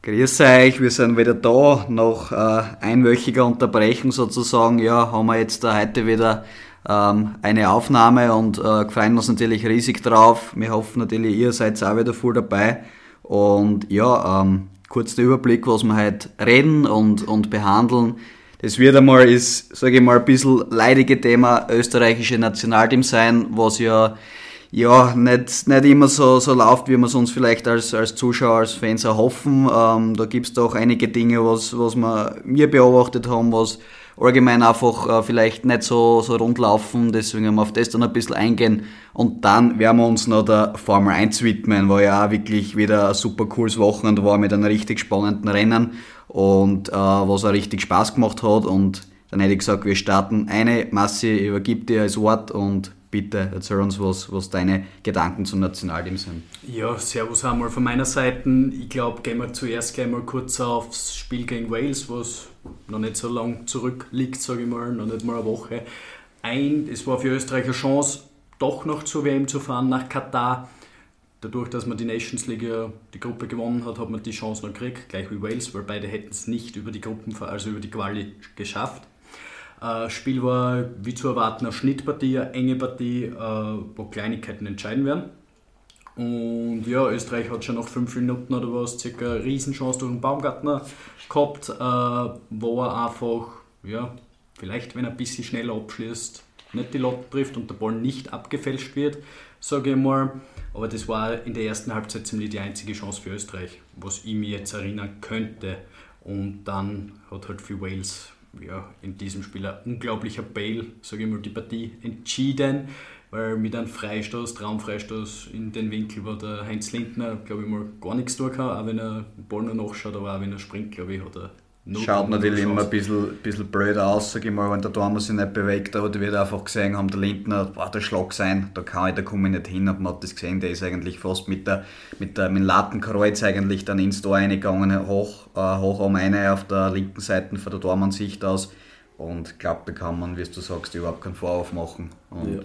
Grüß euch, wir sind wieder da. Nach äh, einwöchiger Unterbrechung sozusagen, ja, haben wir jetzt heute wieder ähm, eine Aufnahme und äh, freuen uns natürlich riesig drauf. Wir hoffen natürlich, ihr seid auch wieder voll dabei. Und ja, ähm, kurz der Überblick, was wir heute reden und, und behandeln. Das wird einmal, ist, sage ich mal, ein bisschen leidige Thema österreichische Nationalteam sein, was ja ja, nicht, nicht immer so, so läuft, wie wir es uns vielleicht als, als Zuschauer, als Fans erhoffen. Ähm, da gibt's doch einige Dinge, was, was wir, wir beobachtet haben, was allgemein einfach äh, vielleicht nicht so, so rund laufen. Deswegen werden wir auf das dann ein bisschen eingehen. Und dann werden wir uns noch der Formel 1 widmen, wo ja auch wirklich wieder ein super cooles Wochenende war mit einem richtig spannenden Rennen und äh, was auch richtig Spaß gemacht hat. Und dann hätte ich gesagt, wir starten eine Masse, übergibt dir als Wort und bitte erzähl uns, was, was deine Gedanken zum Nationalteam sind. Ja, servus einmal von meiner Seite. Ich glaube, gehen wir zuerst gleich mal kurz aufs Spiel gegen Wales, was noch nicht so lang zurückliegt, sage ich mal, noch nicht mal eine Woche. Ein, es war für Österreich eine Chance, doch noch zur WM zu fahren nach Katar. Dadurch, dass man die Nations League die Gruppe gewonnen hat, hat man die Chance noch gekriegt, gleich wie Wales, weil beide hätten es nicht über die Gruppen, also über die Quali geschafft. Äh, Spiel war wie zu erwarten eine Schnittpartie, eine enge Partie, äh, wo Kleinigkeiten entscheiden werden. Und ja, Österreich hat schon nach fünf Minuten oder was circa eine Riesenchance durch den Baumgartner gehabt, äh, wo er einfach, ja, vielleicht wenn er ein bisschen schneller abschließt, nicht die Lotte trifft und der Ball nicht abgefälscht wird, sage ich mal. Aber das war in der ersten Halbzeit ziemlich die einzige Chance für Österreich, was ich mir jetzt erinnern könnte. Und dann hat halt für Wales ja, in diesem Spiel ein unglaublicher Bail, sage ich mal, die Partie entschieden, weil mit einem Freistoß, Traumfreistoß in den Winkel, wo der Heinz Lindner, glaube ich mal, gar nichts tun auch wenn er den Ball noch nachschaut, aber auch wenn er springt, glaube ich, hat er Schaut natürlich immer ein bisschen, bisschen blöd aus, sag ich mal, wenn der Dormer sich nicht bewegt, aber die wird einfach gesehen haben, der Lindner, boah, der Schlag sein, da kann ich, da komme ich nicht hin, und man hat das gesehen, der ist eigentlich fast mit der, mit der, mit dem Lattenkreuz eigentlich dann ins Tor eingegangen, hoch, äh, hoch um eine auf der linken Seite von der Dormann-Sicht aus und ich glaube, da kann man, wie du sagst, überhaupt keinen Vorwurf machen. Ja.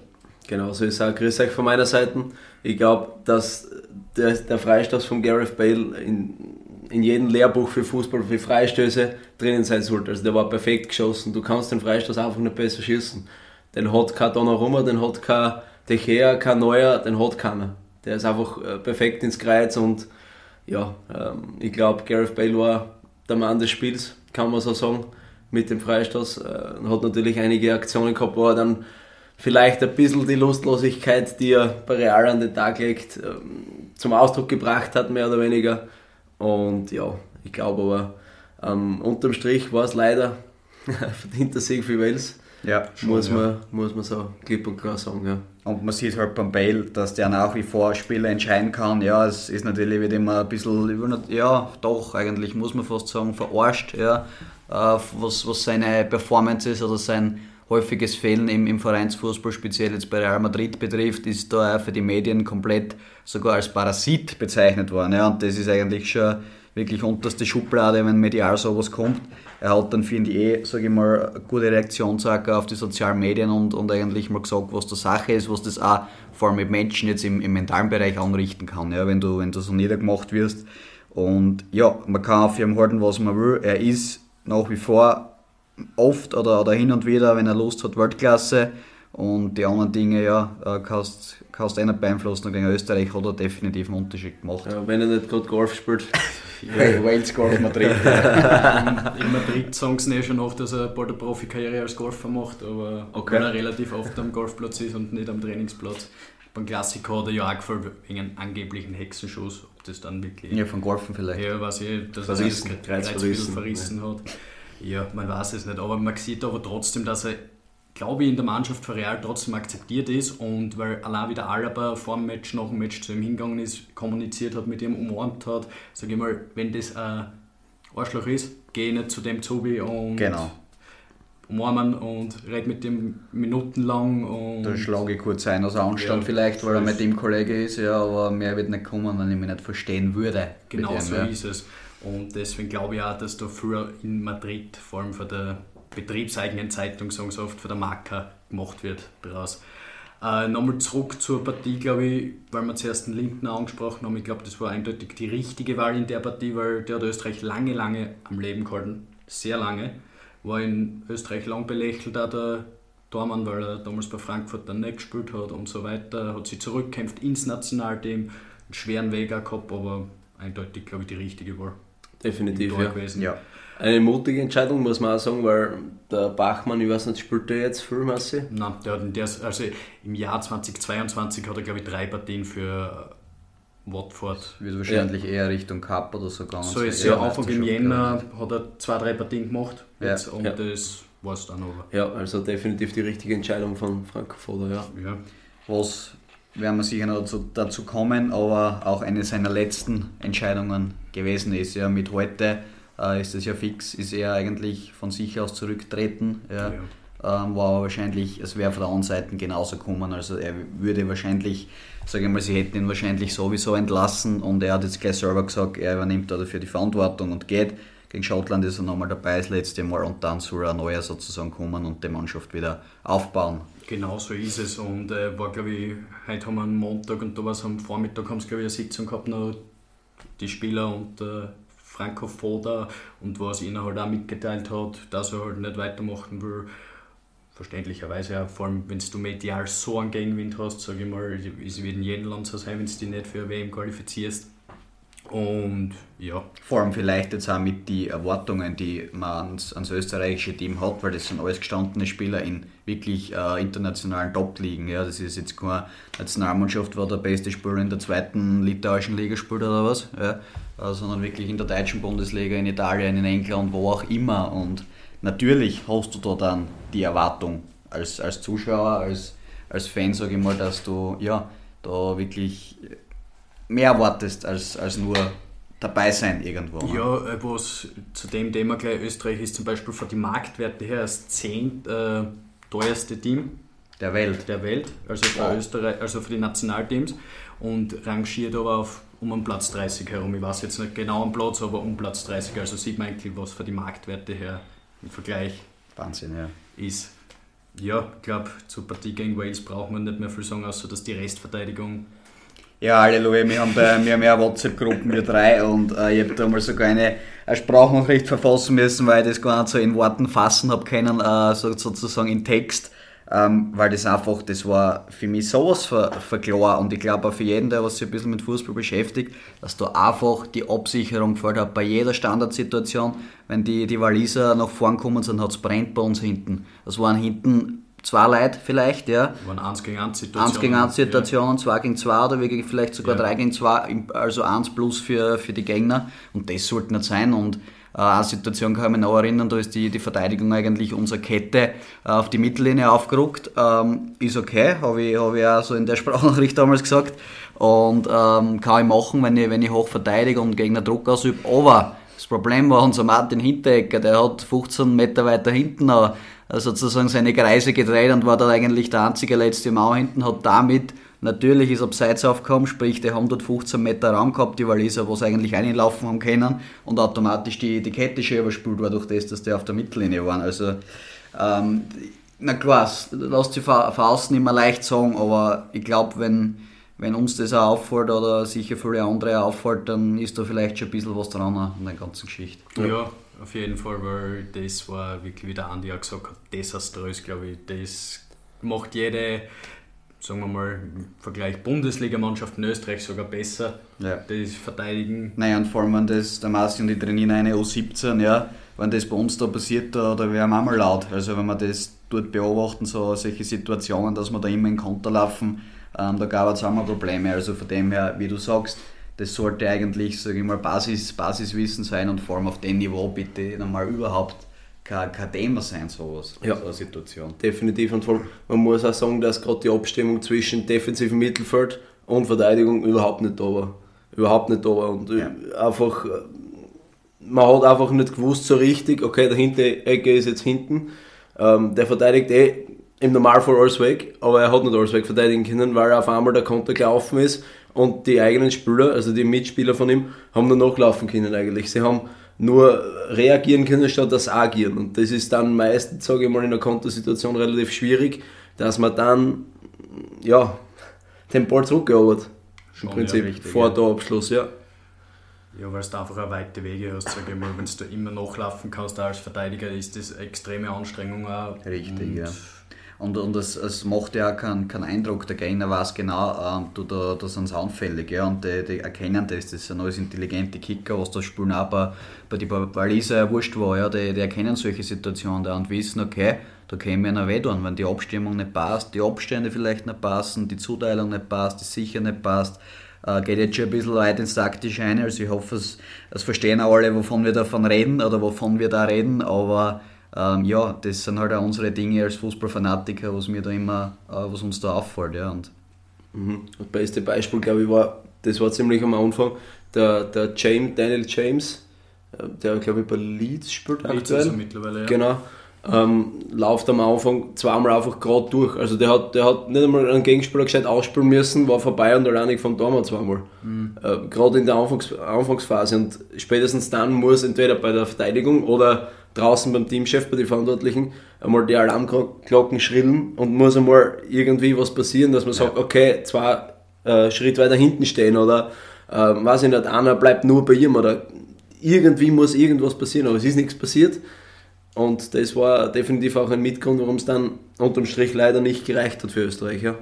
Genau, so ist auch. Grüß euch von meiner Seite. Ich glaube, dass der, der Freistoß von Gareth Bale in, in jedem Lehrbuch für Fußball, für Freistöße drinnen sein sollte. Also der war perfekt geschossen. Du kannst den Freistoß einfach nicht besser schießen. Den hat kein Donnarumma, den hat kein De Gea, kein Neuer, den hat keiner. Der ist einfach äh, perfekt ins Kreuz und ja, ähm, ich glaube, Gareth Bale war der Mann des Spiels, kann man so sagen, mit dem Freistoß. Äh, hat natürlich einige Aktionen gehabt, wo er dann vielleicht ein bisschen die Lustlosigkeit, die er bei Real an den Tag legt, ähm, zum Ausdruck gebracht hat, mehr oder weniger. Und ja, ich glaube aber, ähm, unterm Strich war es leider verdienter Sieg für Wales. Ja, schon, muss, man, ja. muss man so klipp und klar sagen. Ja. Und man sieht halt beim Bale, dass der nach wie vor Spiele entscheiden kann. Ja, es ist natürlich wieder immer ein bisschen, ja, doch, eigentlich muss man fast sagen, verarscht, ja, äh, was, was seine Performance ist oder sein häufiges Fehlen im, im Vereinsfußball, speziell jetzt bei Real Madrid betrifft, ist da auch für die Medien komplett sogar als Parasit bezeichnet worden. Ja, und das ist eigentlich schon wirklich unterste Schublade, wenn medial sowas kommt. Er hat dann, finde ich, eh, sage ich mal, eine gute Reaktion auf die sozialen Medien und, und eigentlich mal gesagt, was der Sache ist, was das auch vor allem mit Menschen jetzt im, im mentalen Bereich anrichten kann, ja, wenn, du, wenn du so niedergemacht wirst. Und ja, man kann auf ihm halten, was man will. Er ist nach wie vor oft oder, oder hin und wieder, wenn er Lust hat, Weltklasse. Und die anderen Dinge, ja, äh, kannst, kannst du nicht beeinflussen. Gegen Österreich hat er definitiv einen Unterschied gemacht. Ja, wenn er nicht gerade Golf spielt. ja. Wales Golf Madrid. in, Madrid sagen sie eh schon noch, dass er bald eine Profikarriere als Golfer macht, aber okay. weil er relativ oft am Golfplatz ist und nicht am Trainingsplatz. Beim Klassiker hat er ja auch gefällt wegen einem angeblichen Hexenschuss. Ob das dann wirklich. Ja, von Golfen vielleicht. Ja, weiß ich, dass verrissen, er das verrissen, verrissen ja. hat. Ja, man weiß es nicht, aber man sieht aber trotzdem, dass er, glaube ich, in der Mannschaft für Real trotzdem akzeptiert ist und weil allein wieder Alaba vor dem Match, nach dem Match zu ihm hingegangen ist, kommuniziert hat, mit ihm umarmt hat, sage ich mal, wenn das ein Arschloch ist, geh nicht zu dem Zubi und genau. umarmen und red mit dem minutenlang. Und da schlage ich kurz ein aus Anstand ja, vielleicht, weil er mit dem Kollege ist, ja, aber mehr wird nicht kommen, wenn ich mich nicht verstehen würde. Genau so ist es. Und deswegen glaube ich auch, dass da früher in Madrid, vor allem von der betriebseigenen Zeitung, sagen sie oft, von der Marca gemacht wird daraus. Äh, Nochmal zurück zur Partie, glaube ich, weil wir zuerst den Lindner angesprochen haben. Ich glaube, das war eindeutig die richtige Wahl in der Partie, weil der hat Österreich lange, lange am Leben gehalten. Sehr lange. War in Österreich lang belächelt, auch der Dormann, weil er damals bei Frankfurt dann nicht gespielt hat und so weiter. Hat sich zurückkämpft ins Nationalteam, einen schweren Weg auch gehabt, aber eindeutig, glaube ich, die richtige Wahl. Definitiv, ja. Gewesen. ja. Eine mutige Entscheidung, muss man auch sagen, weil der Bachmann, ich weiß nicht, spielt der jetzt viel Masse? Nein, der hat in der, also im Jahr 2022 hat er, glaube ich, drei Partien für Watford. Wird wahrscheinlich ja. eher Richtung Cup oder so gegangen. So ist ja, Anfang im Jänner hat er zwei, drei Partien gemacht ja. und ja. das war es dann aber. Ja, also definitiv die richtige Entscheidung von Frank Foda, ja. ja. Was werden wir sicher noch dazu, kommen, aber auch eine seiner letzten Entscheidungen gewesen ist. Ja, mit heute äh, ist das ja fix, ist er eigentlich von sich aus zurücktreten. Ja. ja. Ähm, war wahrscheinlich, es wäre von der anderen Seite genauso gekommen. Also er würde wahrscheinlich, sage ich mal, sie hätten ihn wahrscheinlich sowieso entlassen und er hat jetzt gleich selber gesagt, er übernimmt dafür die Verantwortung und geht. Gegen Schottland ist er nochmal dabei das letzte Mal und dann soll er neuer sozusagen kommen und die Mannschaft wieder aufbauen. Genau so ist es und äh, war glaube ich, heute haben wir einen Montag und da war es am Vormittag, haben sie glaube ich eine Sitzung gehabt, noch die Spieler und äh, Franco Foda und was ihnen halt auch mitgeteilt hat, dass er halt nicht weitermachen will. Verständlicherweise auch, vor allem wenn du medial so einen Gegenwind hast, sage ich mal, es wird in jedem Land so sein, wenn du dich nicht für eine WM qualifizierst. Und ja. Vor allem vielleicht jetzt auch mit den Erwartungen, die man ans, ans österreichische Team hat, weil das sind alles gestandene Spieler in wirklich äh, internationalen Top-Ligen. Ja. Das ist jetzt keine Nationalmannschaft, wo der beste Spieler in der zweiten litauischen Liga spielt oder was. Ja. Äh, sondern wirklich in der deutschen Bundesliga, in Italien, in England, wo auch immer. Und natürlich hast du da dann die Erwartung als, als Zuschauer, als, als Fan, sage ich mal, dass du ja da wirklich mehr erwartest als, als nur dabei sein irgendwo. Ja, äh, was zu dem Thema gleich Österreich ist zum Beispiel von den Marktwerten her das zehnt äh, teuerste Team der Welt. Der Welt, also für, oh. Österreich, also für die Nationalteams und rangiert aber auf um den Platz 30 herum. Ich weiß jetzt nicht genau am Platz, aber um Platz 30. Also sieht man eigentlich, was für die Marktwerte her im Vergleich Wahnsinn, ja. ist. Ja, ich glaube, zur Partie gegen Wales braucht man nicht mehr viel sagen, außer dass die Restverteidigung. Ja, Halleluja, wir haben, bei, wir haben ja WhatsApp-Gruppen, wir drei, und äh, ich habe da mal sogar eine, eine Sprachnachricht verfassen müssen, weil ich das gar nicht so in Worten fassen habe können, äh, so, sozusagen in Text ähm, weil das einfach, das war für mich sowas für, für klar und ich glaube auch für jeden, der sich ein bisschen mit Fußball beschäftigt, dass da einfach die Absicherung gefällt hat. Bei jeder Standardsituation, wenn die, die Waliser nach vorn kommen sind, hat es brennt bei uns hinten. Das waren hinten zwei Leute vielleicht, ja. Waren 1 gegen 1 Situationen. 1 gegen 1 Situationen, 2 ja. gegen 2 oder wirklich vielleicht sogar ja. 3 gegen 2, also 1 plus für, für die Gegner und das sollte nicht sein und äh, eine Situation kann ich mich noch erinnern, da ist die, die Verteidigung eigentlich unsere Kette äh, auf die Mittellinie aufgerückt. Ähm, ist okay, habe ich, hab ich auch so in der Sprachnachricht damals gesagt. Und ähm, kann ich machen, wenn ich, wenn ich hoch verteidige und Gegner Druck ausübe. Aber das Problem war unser Martin Hinteregger, der hat 15 Meter weiter hinten äh, sozusagen seine Kreise gedreht und war da eigentlich der einzige letzte Mau hinten, hat damit Natürlich ist Abseits aufgekommen, sprich, die haben dort 15 Meter Raum gehabt, die Waliser, sie eigentlich einlaufen haben können und automatisch die, die Kette schon überspült war durch das, dass die auf der Mittellinie waren. Also, ähm, na klar, lässt sich von außen immer leicht sagen, aber ich glaube, wenn, wenn uns das auch auffällt oder sicher viele andere auch auffällt, dann ist da vielleicht schon ein bisschen was dran an der ganzen Geschichte. Ja, auf jeden Fall, weil das war wirklich, wie der Andi auch gesagt hat, desaströs, glaube ich. Das macht jede sagen wir mal, im Vergleich Bundesligamannschaft in Österreich sogar besser, ja. das verteidigen. Naja, und vor allem, wenn das, der Masi und die trainieren eine U17, ja, wenn das bei uns da passiert, da, da wäre man mal laut. Also wenn wir das dort beobachten, so solche Situationen, dass wir da immer in Konter laufen, ähm, da gab es auch mal Probleme. Also von dem her, wie du sagst, das sollte eigentlich, sage ich mal, Basis, Basiswissen sein und vor allem auf dem Niveau bitte nochmal überhaupt kein, kein Thema sein, sowas, ja. so eine Situation. Definitiv. Und vor allem, man muss auch sagen, dass gerade die Abstimmung zwischen defensivem Mittelfeld und Verteidigung überhaupt nicht da war. Überhaupt nicht da war. Und ja. einfach, man hat einfach nicht gewusst so richtig, okay, der hintere Ecke ist jetzt hinten. Ähm, der verteidigt eh im Normalfall alles weg, aber er hat nicht alles weg verteidigen können, weil er auf einmal der Konter gelaufen ist und die eigenen Spieler, also die Mitspieler von ihm, haben nur nachlaufen können eigentlich. Sie haben nur reagieren können, statt das agieren. Und das ist dann meistens, sage ich mal, in einer Kontersituation relativ schwierig, dass man dann ja, den Ball zurückgearbeitet. Im Schon, Prinzip ja, richtig, vor ja. der Abschluss, ja. Ja, weil du einfach auch weite Wege hast, sag ich mal. Wenn du immer nachlaufen kannst als Verteidiger, ist das extreme Anstrengung auch. Richtig, Und ja. Und, und es, es macht ja auch keinen, keinen Eindruck, der Gegner weiß genau, ähm, du, da, da sind sie anfällig, ja, und die, die erkennen das, das sind alles intelligente Kicker, was das Spielen auch bei, den Waliser ja wurscht war, ja, die, die erkennen solche Situationen da und wissen, okay, da können wir noch weh tun, wenn die Abstimmung nicht passt, die Abstände vielleicht nicht passen, die Zuteilung nicht passt, die sicher nicht passt, äh, geht jetzt schon ein bisschen weit ins Taktische ein, also ich hoffe, es, es verstehen auch alle, wovon wir davon reden oder wovon wir da reden, aber ähm, ja, das sind halt auch unsere Dinge als Fußballfanatiker, was mir da immer, äh, was uns da auffällt, ja, und Mhm. Das beste Beispiel, glaube ich, war, das war ziemlich am Anfang, der, der James, Daniel James, äh, der, glaube ich, bei Leeds spielt Jetzt aktuell. also mittlerweile, ja. Genau. Ähm, läuft am Anfang zweimal einfach gerade durch. Also der hat, der hat nicht einmal einen Gegenspieler gescheit ausspielen müssen, war vorbei und alleinig vom Tormann zweimal. Äh, gerade in der Anfangs Anfangsphase. Und spätestens dann muss entweder bei der Verteidigung oder draußen beim Teamchef, bei den Verantwortlichen, einmal die Alarmglocken schrillen und muss einmal irgendwie was passieren, dass man sagt, okay, zwei äh, Schritt weiter hinten stehen oder äh, weiß ich nicht, einer bleibt nur bei ihm oder irgendwie muss irgendwas passieren, aber es ist nichts passiert. Und das war definitiv auch ein Mitgrund, warum es dann unterm Strich leider nicht gereicht hat für Österreich. Ja.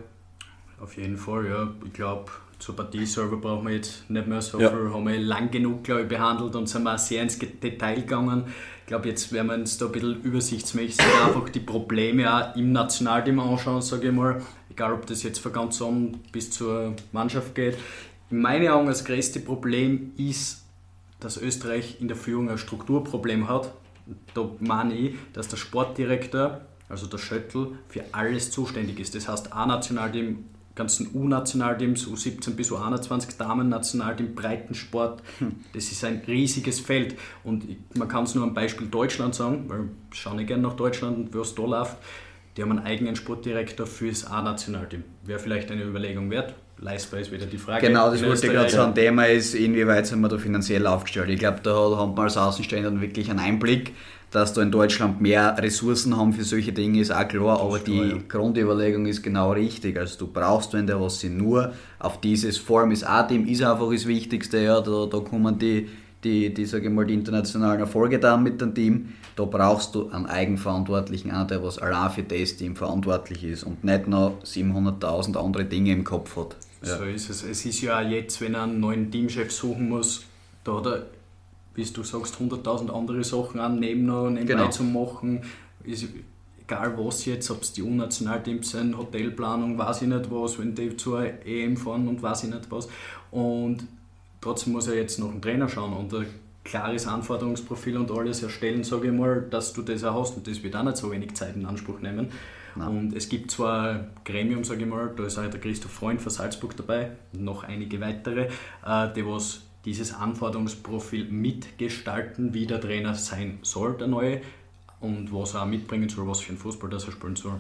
Auf jeden Fall, ja. Ich glaube, zur Partie selber brauchen wir jetzt nicht mehr so Ja. viel. Haben wir lang genug, glaube ich, behandelt und sind auch sehr ins Detail gegangen. Ich glaube, jetzt werden wir uns da ein bisschen übersichtsmäßig einfach die Probleme auch im Nationalteam anschauen, sage ich mal. Egal, ob das jetzt von ganz oben bis zur Mannschaft geht. In meinen Augen das größte Problem ist, dass Österreich in der Führung ein Strukturproblem hat. Da meine ich, dass der Sportdirektor, also der Schöttl, für alles zuständig ist. Das heißt, A-Nationalteam, ganzen U-Nationalteams, U17 bis U21, Damen-Nationalteam, Breitensport, das ist ein riesiges Feld. Und man kann es nur am Beispiel Deutschland sagen, weil ich schaue nicht gerne nach Deutschland und was da läuft. Die haben einen eigenen Sportdirektor fürs A-Nationalteam. Wäre vielleicht eine Überlegung wert. Leistbar ist wieder die Frage. Genau, das In wollte ich gerade sagen. Thema ist, inwieweit sind wir da finanziell aufgestellt. Ich glaube, da hat man als Außenstehender wirklich einen Einblick, dass da in Deutschland mehr Ressourcen haben für solche Dinge, ist auch klar, aber die ja. Grundüberlegung ist genau richtig. Also du brauchst, wenn der was sie nur auf dieses Form ist A-Team ist einfach das Wichtigste, ja, da, da kommen die, die, die, sag ich mal, die internationalen Erfolge dann mit dem Team. Da brauchst du einen Eigenverantwortlichen, einer, der was allein für das Team verantwortlich ist und nicht noch 700.000 andere Dinge im Kopf hat. Ja. So ist es. Es ist ja auch jetzt, wenn er einen neuen Teamchef suchen muss, da hat er, wie du sagst, 100.000 andere Sachen an, neben noch nebenbei Genau. zu machen. Ist egal was jetzt, ob es die U-Nationalteams sind, Hotelplanung, weiß ich nicht was, wenn die zur EM fahren und weiß ich nicht was. Und trotzdem muss er jetzt noch einen Trainer schauen und ein klares Anforderungsprofil und alles erstellen, sage ich mal, dass du das auch hast. Und das wird auch nicht so wenig Zeit in Anspruch nehmen. Und es gibt zwar ein Gremium, sage ich mal, da ist auch der Christoph Freund von Salzburg dabei und noch einige weitere, äh, die was dieses Anforderungsprofil mitgestalten, wie der Trainer sein soll, der neue, und was er auch mitbringen soll, was für einen Fußball das er spielen soll.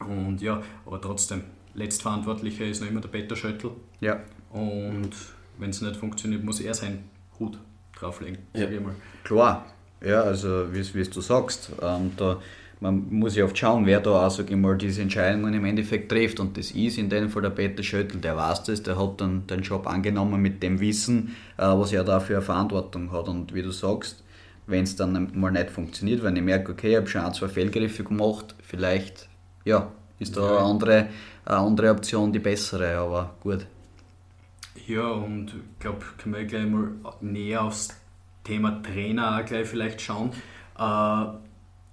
Und ja, aber trotzdem, letztverantwortlicher ist noch immer der Peter Schöttl. Ja. Und wenn es nicht funktioniert, muss er seinen Hut drauflegen, Ja. Klar, ja, also wie wie du sagst, ähm, da, man muss ja oft schauen, wer da auch, sag ich mal, diese Entscheidungen im Endeffekt trifft. Und das ist in dem Fall der Peter Schöttl, der weiß das, der hat dann den Job angenommen mit dem Wissen, äh, was er dafür eine Verantwortung hat. Und wie du sagst, wenn es dann mal nicht funktioniert, wenn ich merke, okay, ich habe schon ein, zwei Fehlgriffe gemacht, vielleicht, ja, ist da Ja. eine andere, eine andere Option die bessere, aber gut. Ja, und ich glaube, können wir gleich mal näher aufs Thema Trainer auch gleich vielleicht schauen. Äh,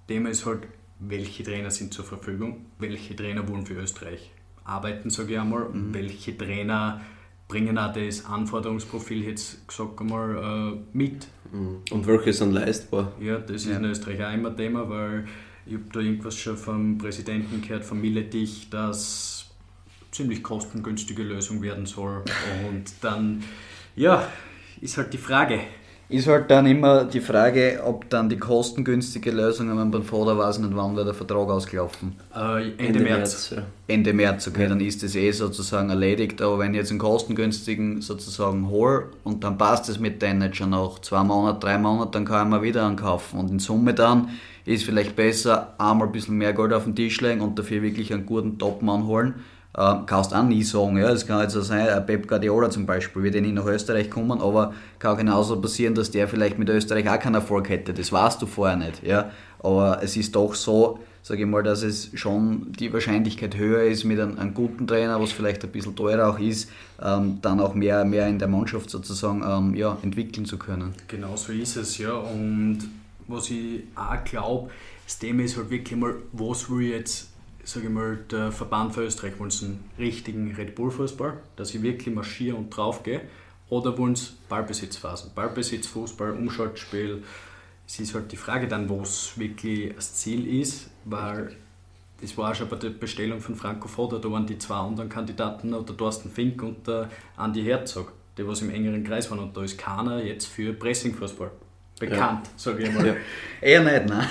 Thema ist halt, welche Trainer sind zur Verfügung, welche Trainer wollen für Österreich arbeiten, sage ich einmal, und welche Trainer bringen auch das Anforderungsprofil jetzt gesagt einmal äh, mit. Und welche sind leistbar? Ja, das ist Ja. in Österreich auch immer Thema, weil ich habe da irgendwas schon vom Präsidenten gehört, von Milletich, dass ziemlich kostengünstige Lösung werden soll. Und dann, ja, ist halt die Frage. Ist halt dann immer die Frage, ob dann die kostengünstige Lösung, wenn man beim Vater weiß nicht, wann wird der Vertrag ausgelaufen. Äh, Ende, März. ja. Ende März, okay, dann ist das eh sozusagen erledigt. Aber wenn ich jetzt einen kostengünstigen sozusagen hole und dann passt es mit denen nicht schon nach zwei Monaten, drei Monaten, dann kann ich mir wieder ankaufen. Und in Summe dann ist vielleicht besser, einmal ein bisschen mehr Geld auf den Tisch legen und dafür wirklich einen guten Topmann holen, äh, kannst auch nie sagen. Ja, es kann jetzt so sein, ein Pep Guardiola zum Beispiel wird ja nicht nach Österreich kommen, aber kann auch genauso passieren, dass der vielleicht mit Österreich auch keinen Erfolg hätte. Das weißt du vorher nicht. Ja, aber es ist doch so, sage ich mal, dass es schon die Wahrscheinlichkeit höher ist mit einem, einem guten Trainer, was vielleicht ein bisschen teurer auch ist, ähm, dann auch mehr, mehr in der Mannschaft sozusagen ähm, ja, entwickeln zu können. Genau so ist es, ja. Und was ich auch glaube, das Thema ist halt wirklich mal, was will jetzt, sage ich mal, der Verband für Österreich, wollen sie einen richtigen Red Bull Fußball, dass ich wirklich marschiere und drauf gehe, oder wollen sie Ballbesitzphasen, Ballbesitz, Fußball, Umschaltspiel, es ist halt die Frage dann, was wirklich das Ziel ist, weil das war auch schon bei der Bestellung von Franco Foda, da waren die zwei anderen Kandidaten, der Thorsten Fink und der Andi Herzog, die was im engeren Kreis waren und da ist keiner jetzt für Pressingfußball bekannt, ja. sage ich mal. Ja. Eher nicht, ne?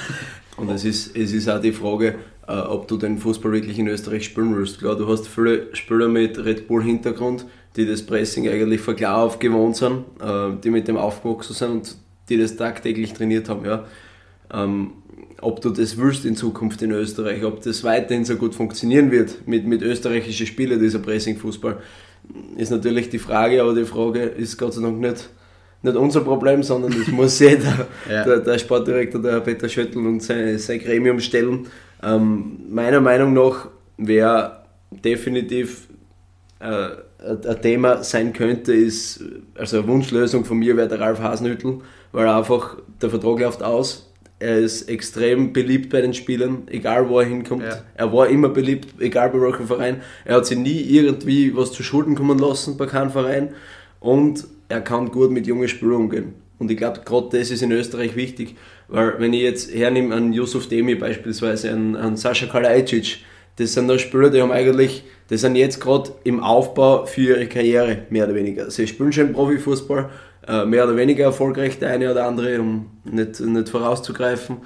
Und es ist, es ist auch die Frage, ob du den Fußball wirklich in Österreich spielen willst. Klar, du hast viele Spieler mit Red Bull-Hintergrund, die das Pressing eigentlich von klar auf gewohnt sind, äh, die mit dem aufgewachsen sind und die das tagtäglich trainiert haben. Ja. Ähm, ob du das willst in Zukunft in Österreich, ob das weiterhin so gut funktionieren wird mit, mit österreichischen Spielern, dieser Pressing-Fußball, ist natürlich die Frage, aber die Frage ist Gott sei Dank nicht, nicht unser Problem, sondern das muss jeder, ja. der, der, Sportdirektor, der Peter Schöttl und sein, sein Gremium stellen. Ähm, meiner Meinung nach wäre definitiv äh, ein Thema sein könnte, ist, also eine Wunschlösung von mir wäre der Ralf Hasenhüttl, weil einfach der Vertrag läuft aus. Er ist extrem beliebt bei den Spielern, egal wo er hinkommt. Ja. Er war immer beliebt, egal bei welchem Verein. Er hat sich nie irgendwie was zu Schulden kommen lassen bei keinem Verein und er kann gut mit jungen Spielern umgehen. Und ich glaube, gerade das ist in Österreich wichtig, weil wenn ich jetzt hernehme an Yusuf Demi beispielsweise, an, an Sascha Kalajdzic, das sind da Spieler, die haben eigentlich, die sind jetzt gerade im Aufbau für ihre Karriere, mehr oder weniger. Sie spielen schon Profifußball, äh, mehr oder weniger erfolgreich, der eine oder andere, um nicht, nicht vorauszugreifen.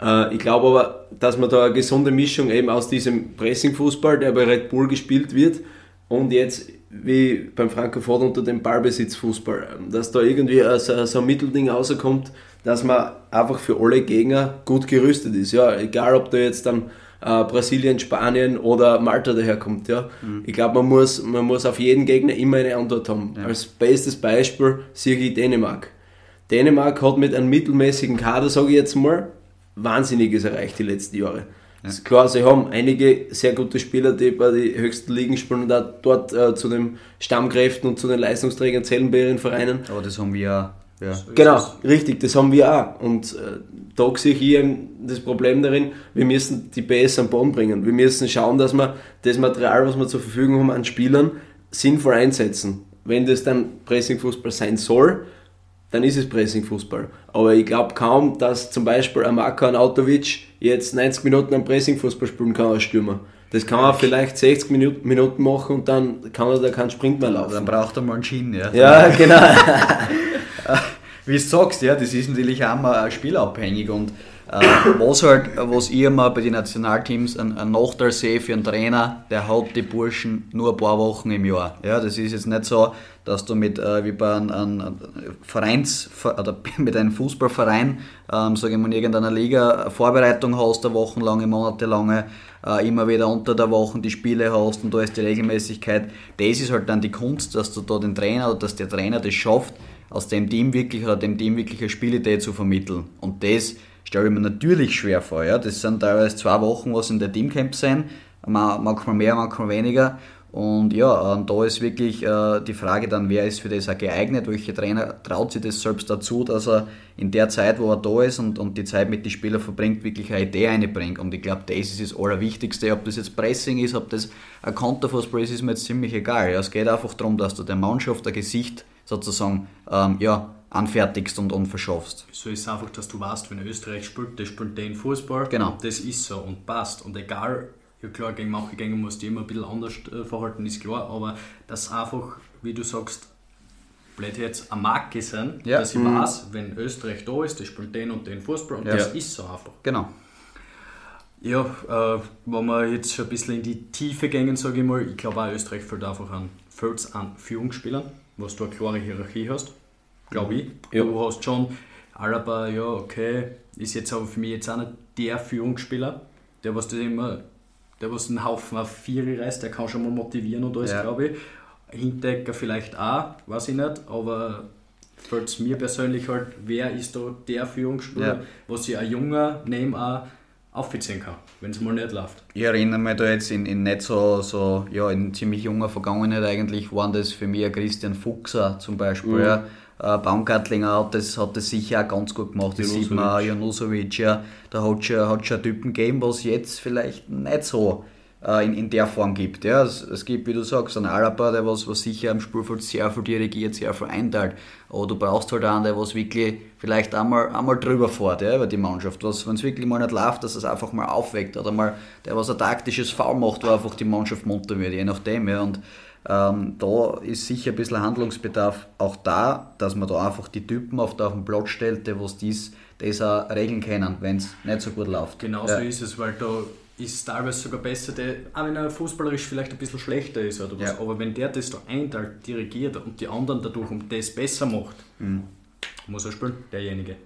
Äh, ich glaube aber, dass man da eine gesunde Mischung eben aus diesem Pressing-Fußball, der bei Red Bull gespielt wird, und jetzt wie beim Frankfurt unter dem Ballbesitzfußball, dass da irgendwie so ein Mittelding rauskommt, dass man einfach für alle Gegner gut gerüstet ist. Ja, egal ob da jetzt dann äh, Brasilien, Spanien oder Malta daherkommt. Ja. Mhm. Ich glaube, man muss, man muss auf jeden Gegner immer eine Antwort haben. Ja. Als bestes Beispiel sehe ich Dänemark. Dänemark hat mit einem mittelmäßigen Kader, sage ich jetzt mal, Wahnsinniges erreicht die letzten Jahre. Ja. Klar, sie haben einige sehr gute Spieler, die bei den höchsten Ligen spielen und auch dort äh, zu den Stammkräften und zu den Leistungsträgern zählen bei ihren Vereinen. Aber das haben wir ja. So genau, richtig, das haben wir auch. Und äh, da sehe ich hier das Problem darin, wir müssen die PS am Boden bringen. Wir müssen schauen, dass wir das Material, was wir zur Verfügung haben an Spielern, sinnvoll einsetzen. Wenn das dann Pressingfußball sein soll, dann ist es Pressingfußball. Aber ich glaube kaum, dass zum Beispiel ein Marko Anautovic jetzt 90 Minuten am Pressingfußball spielen kann als Stürmer. Das kann er vielleicht 60 Minuten machen und dann kann er da keinen Sprint mehr laufen. Dann braucht er mal einen Schienen, ja. Ja, genau. wie du sagst, ja, das ist natürlich auch mal spielabhängig und was halt, was ich immer bei den Nationalteams ein, ein Nachteil sehe für einen Trainer, der hat die Burschen nur ein paar Wochen im Jahr. Ja, das ist jetzt nicht so, dass du mit, äh, wie bei einem, einem Vereins, oder mit einem Fußballverein, ähm, sage ich mal, in irgendeiner Liga Vorbereitung hast, eine wochenlange, monatelange, äh, immer wieder unter der Woche die Spiele hast und da ist die Regelmäßigkeit. Das ist halt dann die Kunst, dass du da den Trainer oder dass der Trainer das schafft, aus dem Team wirklich oder dem Team wirklich eine Spielidee zu vermitteln. Und das stelle ich mir natürlich schwer vor. Ja? Das sind teilweise zwei Wochen, was in der Teamcamp sein, manchmal mehr, manchmal weniger. Und ja, da ist wirklich äh, die Frage dann, wer ist für das auch geeignet, welcher Trainer traut sich das selbst dazu, dass er in der Zeit, wo er da ist und, und die Zeit mit den Spielern verbringt, wirklich eine Idee einbringt. Und ich glaube, das ist das Allerwichtigste. Ob das jetzt Pressing ist, ob das ein Konterfußball ist, ist mir jetzt ziemlich egal. Ja, es geht einfach darum, dass du der Mannschaft ein Gesicht sozusagen ähm, ja, anfertigst und, und verschaffst. So ist es einfach, dass du weißt, wenn Österreich spielt, der spielt den Fußball. Genau. Das ist so und passt. Und egal, ja klar, gegen manche Gänge musst du immer ein bisschen anders äh, verhalten, ist klar, aber das einfach, wie du sagst, blöd jetzt eine Marke sein, ja. dass ich mhm. weiß, wenn Österreich da ist, der spielt den und den Fußball und ja. das ist so einfach. Genau. Ja, äh, wenn wir jetzt schon ein bisschen in die Tiefe gehen, sage ich mal, ich glaube auch Österreich fällt einfach an, fällt an Führungsspielern, was du eine klare Hierarchie hast, glaube ich. Ja. Du hast schon Alaba, ja, okay, ist jetzt aber für mich jetzt auch nicht der Führungsspieler, der was das immer der was einen Haufen auf Vieri reißt, der kann schon mal motivieren und alles, ja. glaube ich. Hinterecker vielleicht auch, weiß ich nicht, aber fällt es mir persönlich halt, wer ist da der Führungsspieler, ja. was sich ein junger Name auch aufziehen kann, wenn es mal nicht läuft. Ich erinnere mich da jetzt in, in nicht so, so, ja, in ziemlich junger Vergangenheit eigentlich, waren das für mich ein Christian Fuchser zum Beispiel. Mhm. Ja. Äh, Baumgartlinger hat das, hat das sicher auch ganz gut gemacht. Das sieht man, Janusovic, ja, da hat schon, hat schon Typen gegeben, was jetzt vielleicht nicht so äh, in, in der Form gibt. Ja. Es, es gibt, wie du sagst, einen Alaba, der was, was sicher am Spielfeld sehr viel dirigiert, sehr viel einteilt. Aber du brauchst halt einen, der was wirklich vielleicht einmal, einmal drüber fährt ja, über die Mannschaft. Wenn es wirklich mal nicht läuft, dass es einfach mal aufweckt. Oder mal der, was ein taktisches Foul macht, wo einfach die Mannschaft munter wird, je nachdem. Ja. Und ähm, da ist sicher ein bisschen Handlungsbedarf auch da, dass man da einfach die Typen auf, auf den Platz stellt, die was dies, das auch regeln können, wenn es nicht so gut läuft. Genau ja. so ist es, weil da ist teilweise sogar besser, der, auch wenn er fußballerisch vielleicht ein bisschen schlechter ist oder was, ja. aber wenn der das da einteilt, dirigiert und die anderen dadurch um das besser macht, mhm. muss er spielen, derjenige.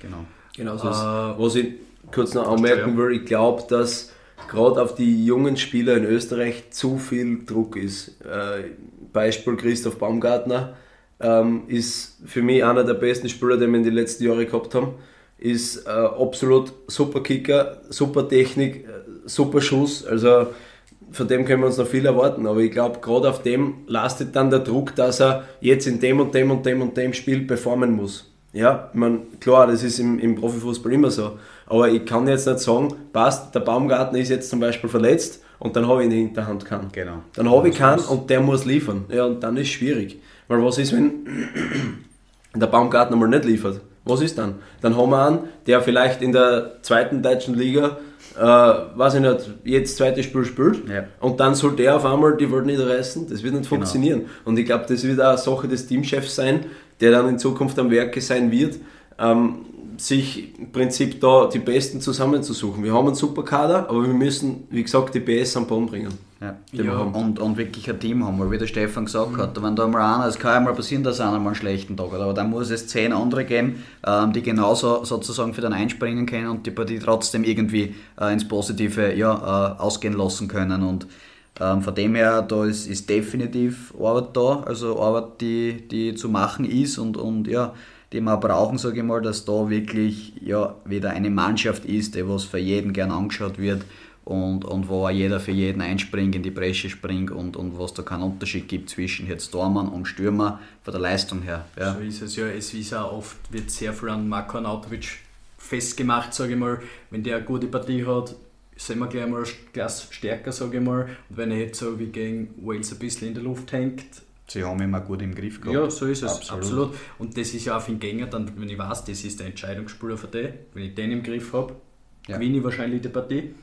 Genau. Genau so äh, Was ich kurz noch anmerken will, ich glaube, dass gerade auf die jungen Spieler in Österreich zu viel Druck ist. Äh, Beispiel Christoph Baumgartner ähm, ist für mich einer der besten Spieler, die wir in den letzten Jahren gehabt haben ist äh, absolut super Kicker, super Technik, äh, super Schuss. Also von dem können wir uns noch viel erwarten. Aber ich glaube, gerade auf dem lastet dann der Druck, dass er jetzt in dem und dem und dem und dem Spiel performen muss. Ja, ich meine, klar, das ist im, im Profifußball immer so. Aber ich kann jetzt nicht sagen, passt, der Baumgarten ist jetzt zum Beispiel verletzt und dann habe ich in der Hinterhand keinen. Genau. Dann habe ich keinen und der muss liefern. Ja, und dann ist es schwierig. Weil was ist, wenn der Baumgarten mal nicht liefert? Was ist dann? Dann haben wir einen, der vielleicht in der zweiten deutschen Liga, äh, weiß ich nicht, jetzt zweites Spiel spielt ja. und dann soll der auf einmal die Welt niederreißen. Das wird nicht genau. funktionieren. Und ich glaube, das wird auch eine Sache des Teamchefs sein, der dann in Zukunft am Werke sein wird. Ähm, sich im Prinzip da die Besten zusammenzusuchen. Wir haben einen super Kader, aber wir müssen, wie gesagt, die PS am Boden bringen. Ja, ja. Und, und wirklich ein Team haben, weil wie der Stefan gesagt mhm. hat, wenn da mal einer, es kann ja mal passieren, dass einer mal einen schlechten Tag hat, aber dann muss es zehn andere geben, ähm, die genauso sozusagen für den einspringen können und die Partie trotzdem irgendwie äh, ins Positive ja, äh, ausgehen lassen können. Und ähm, von dem her, da ist, ist definitiv Arbeit da, also Arbeit, die, die zu machen ist und, und ja, die wir brauchen, sage ich mal, dass da wirklich ja, wieder eine Mannschaft ist, die was für jeden gern angeschaut wird und, und wo auch jeder für jeden einspringt, in die Bresche springt und, und was da keinen Unterschied gibt zwischen jetzt Dormann und Stürmer von der Leistung her. Ja. So ist es ja, es ist auch oft, wird sehr viel an Marko Anatovic festgemacht, sage ich mal, wenn der eine gute Partie hat, sind wir gleich mal Glas stärker, sage ich mal. Und wenn er jetzt so wie gegen Wales ein bisschen in der Luft hängt, Sie haben immer gut im Griff gehabt. Ja, so ist es, absolut. absolut. Und das ist ja auch für den Gänger dann, wenn ich weiß, das ist der Entscheidungsspieler für den, wenn ich den im Griff habe, ja. gewinne ich wahrscheinlich die Partie.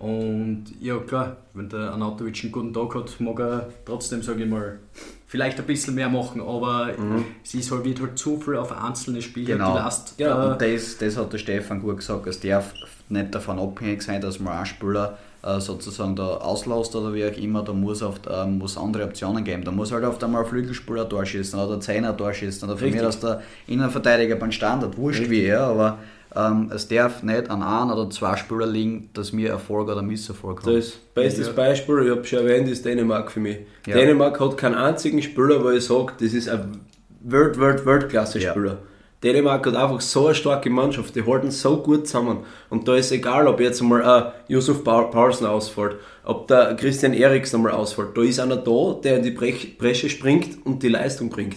Und ja, klar, wenn der Anatovic einen guten Tag hat, mag er trotzdem, sage ich mal, vielleicht ein bisschen mehr machen, aber mhm. es ist halt, wird halt zu viel auf einzelne Spiele genau. Last. Ja, äh, und das, das hat der Stefan gut gesagt, es darf nicht davon abhängig sein, dass man ein Spieler äh, sozusagen da auslässt oder wie auch immer, da muss, oft, äh, muss andere Optionen geben. Da muss halt oft einmal Flügelspieler Tor schießen oder Zehner Tor schießen oder von mir aus der Innenverteidiger beim Standard, wurscht Richtig. wie, ja, aber ähm, es darf nicht an einem oder zwei Spieler liegen, dass mir Erfolg oder Misserfolg haben. Das beste ja. Beispiel, ich habe schon erwähnt, ist Dänemark für mich. Ja. Dänemark hat keinen einzigen Spieler, wo ich sage, das ist ein World, World, Weltklasse-Spieler. Ja. Dänemark hat einfach so eine starke Mannschaft, die halten so gut zusammen. Und da ist egal, ob jetzt mal äh, Yusuf Paulsen ausfällt, ob der Christian Eriksen mal ausfällt. Da ist einer da, der in die Bresche springt und die Leistung bringt.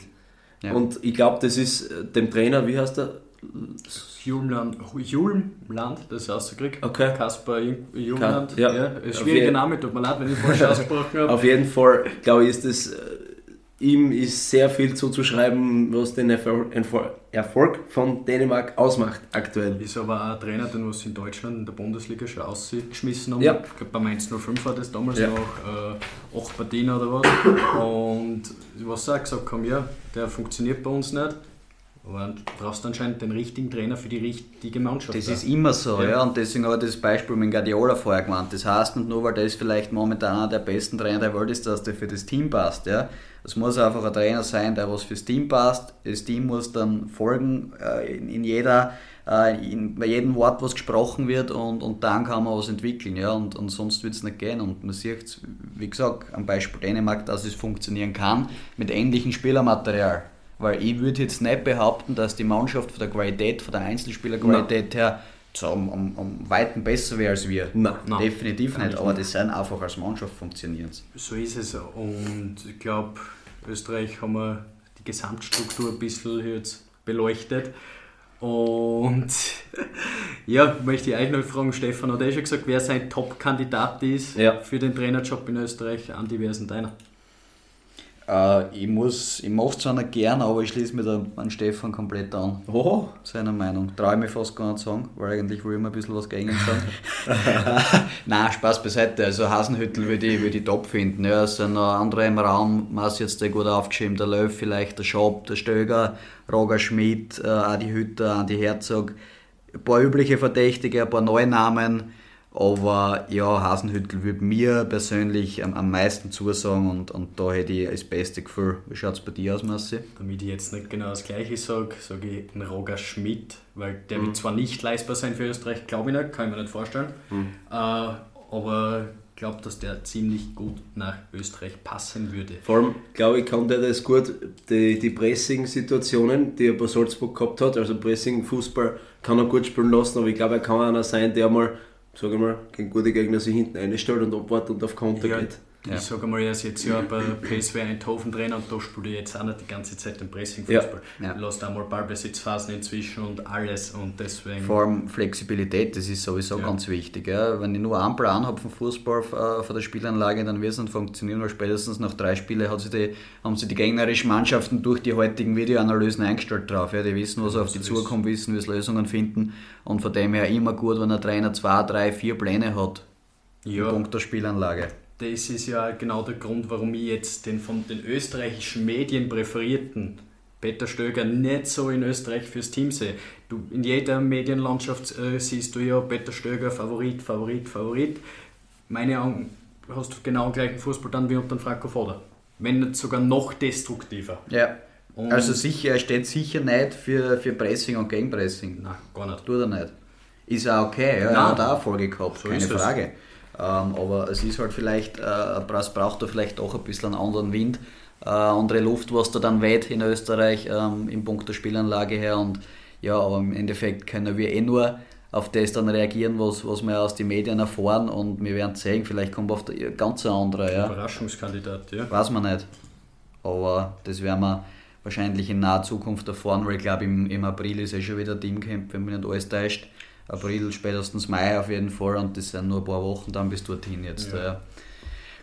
Ja. Und ich glaube, das ist äh, dem Trainer, wie heißt der? Julmland, Julmland, das gekriegt. Okay. Kasper Julmland. Ja. ja. Schwieriger Name, tut mir leid, wenn ich falsch ausgesprochen habe. Auf jeden Fall, glaube ich, ist das äh, ihm ist sehr viel zuzuschreiben, was den Erfolg von Dänemark ausmacht aktuell. Ist aber auch ein Trainer, den was in Deutschland in der Bundesliga schon ausgeschmissen haben. Ja. Ich glaube bei Mainz 05 war das damals ja. noch äh, 8 Partien oder was. Und was sie auch gesagt haben, ja, der funktioniert bei uns nicht. Aber du brauchst anscheinend den richtigen Trainer für die richtige Mannschaft. Das ist immer so, ja. ja. Und deswegen habe ich das Beispiel mit Guardiola vorher gemeint. Das heißt nicht nur, weil das vielleicht momentan einer der besten Trainer der Welt ist, dass der für das Team passt. Ja. Es muss einfach ein Trainer sein, der was fürs Team passt. Das Team muss dann folgen äh, in, in, jeder äh, in, bei jedem Wort, was gesprochen wird und, und dann kann man was entwickeln, ja, und, und sonst wird es nicht gehen. Und man sieht, wie gesagt, am Beispiel Dänemark, dass es funktionieren kann mit ähnlichem Spielermaterial. Weil ich würde jetzt nicht behaupten, dass die Mannschaft von der Qualität, von der Einzelspielerqualität her so um, um, um Weiten besser wäre als wir. Nein. Definitiv Nein. nicht, aber die sind einfach als Mannschaft funktionieren. So ist es. Und ich glaube, Österreich haben wir die Gesamtstruktur ein bisschen jetzt beleuchtet. Und ja, möchte ich euch noch fragen, Stefan hat eh schon gesagt, wer sein Top-Kandidat ist Ja. für den Trainerjob in Österreich. Andi, wer ist denn deiner? Äh, ich muss, ich mache es zwar nicht gern, aber ich schließe mich da an Stefan komplett an. Oh, Seiner Meinung. Traue ich mich fast gar nicht sagen, weil eigentlich will ich immer ein bisschen was gegen ihn sagen. Nein, Spaß beiseite. Also Hasenhüttel würde ich, würde ich top finden. Ja, es sind noch andere im Raum, Mass jetzt der gut aufgeschrieben, der Löw vielleicht, der Schopp, der Stöger, Roger Schmidt, äh, Adi Hütter, Andi Herzog. Ein paar übliche Verdächtige, ein paar neue Namen. Aber ja, Hasenhüttel würde mir persönlich am, am meisten zusagen und, und da hätte ich das beste Gefühl. Wie schaut es bei dir aus, Massi? Damit ich jetzt nicht genau das gleiche sage, sage ich einen Roger Schmidt, weil der Mhm. wird zwar nicht leistbar sein für Österreich, glaube ich nicht, kann ich mir nicht vorstellen. Mhm. Äh, aber ich glaube, dass der ziemlich gut nach Österreich passen würde. Vor allem, glaube ich, kann der das gut, die, die Pressing-Situationen, die er bei Salzburg gehabt hat, also Pressing-Fußball, kann er gut spielen lassen, aber ich glaube, er kann einer sein, der mal, sage ich mal, gegen gute Gegner sich hinten einstellt und abwartet und auf Konter Ja, geht. Ja. Ich sage mal, er ist jetzt ja bei PSW Eindhoven Trainer und da spielt er jetzt auch nicht die ganze Zeit den Pressing-Fußball. Ja. Ja. Lässt einmal Ballbesitzphasen inzwischen und alles und deswegen. Vor allem Flexibilität, das ist sowieso Ja. ganz wichtig. Ja. Wenn ich nur einen Plan habe vom Fußball, äh, von der Spielanlage, dann wird es nicht funktionieren, weil spätestens nach drei Spielen hat sie die, haben sie die gegnerischen Mannschaften durch die heutigen Videoanalysen eingestellt drauf. Ja. Die wissen, was auf die zukommt, wissen, wie sie Lösungen finden. Und von dem her immer gut, wenn ein Trainer zwei, drei, vier Pläne hat. Ja. Punkt der Spielanlage. Das ist ja genau der Grund, warum ich jetzt den von den österreichischen Medien präferierten Peter Stöger nicht so in Österreich fürs Team sehe. Du, in jeder Medienlandschaft äh, siehst du ja Peter Stöger Favorit, Favorit, Favorit. Meine Augen hast du genau den gleichen Fußball dann wie unter dem Franco Foda. Wenn nicht sogar noch destruktiver. Ja. Und- Also sicher, er steht sicher nicht für, für Pressing und Gegenpressing. Nein, gar nicht. Tut er nicht. Ist auch okay, ja, er hat auch Erfolge gehabt, So keine ist es. Ähm, aber es ist halt vielleicht, äh, es braucht da vielleicht auch ein bisschen einen anderen Wind, äh, andere Luft, was da dann weht in Österreich ähm, im Punkt der Spielanlage her. Und ja, aber im Endeffekt können wir eh nur auf das dann reagieren, was, was wir aus den Medien erfahren und wir werden sehen, vielleicht kommt auf der ganz ein anderer, ja. Überraschungskandidat, ja. Weiß man nicht. Aber das werden wir wahrscheinlich in naher Zukunft erfahren, weil ich glaube, im, im April ist eh schon wieder Teamcamp, wenn mich nicht alles täuscht. April, spätestens Mai auf jeden Fall und das sind nur ein paar Wochen dann bis dorthin jetzt. Ja. Ja.